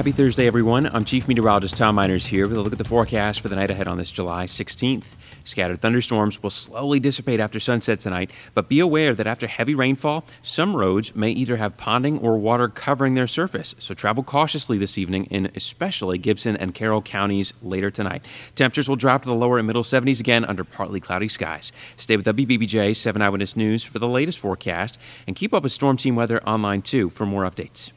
Happy Thursday, everyone. I'm Chief Meteorologist Tom Meiners here with a look at the forecast for the night ahead on this July 16th. Scattered thunderstorms will slowly dissipate after sunset tonight, but be aware that after heavy rainfall, some roads may either have ponding or water covering their surface. So travel cautiously this evening in especially Gibson and Carroll counties later tonight. Temperatures will drop to the lower and middle 70s again under partly cloudy skies. Stay with WBBJ 7 Eyewitness News for the latest forecast and keep up with Storm Team Weather online too for more updates.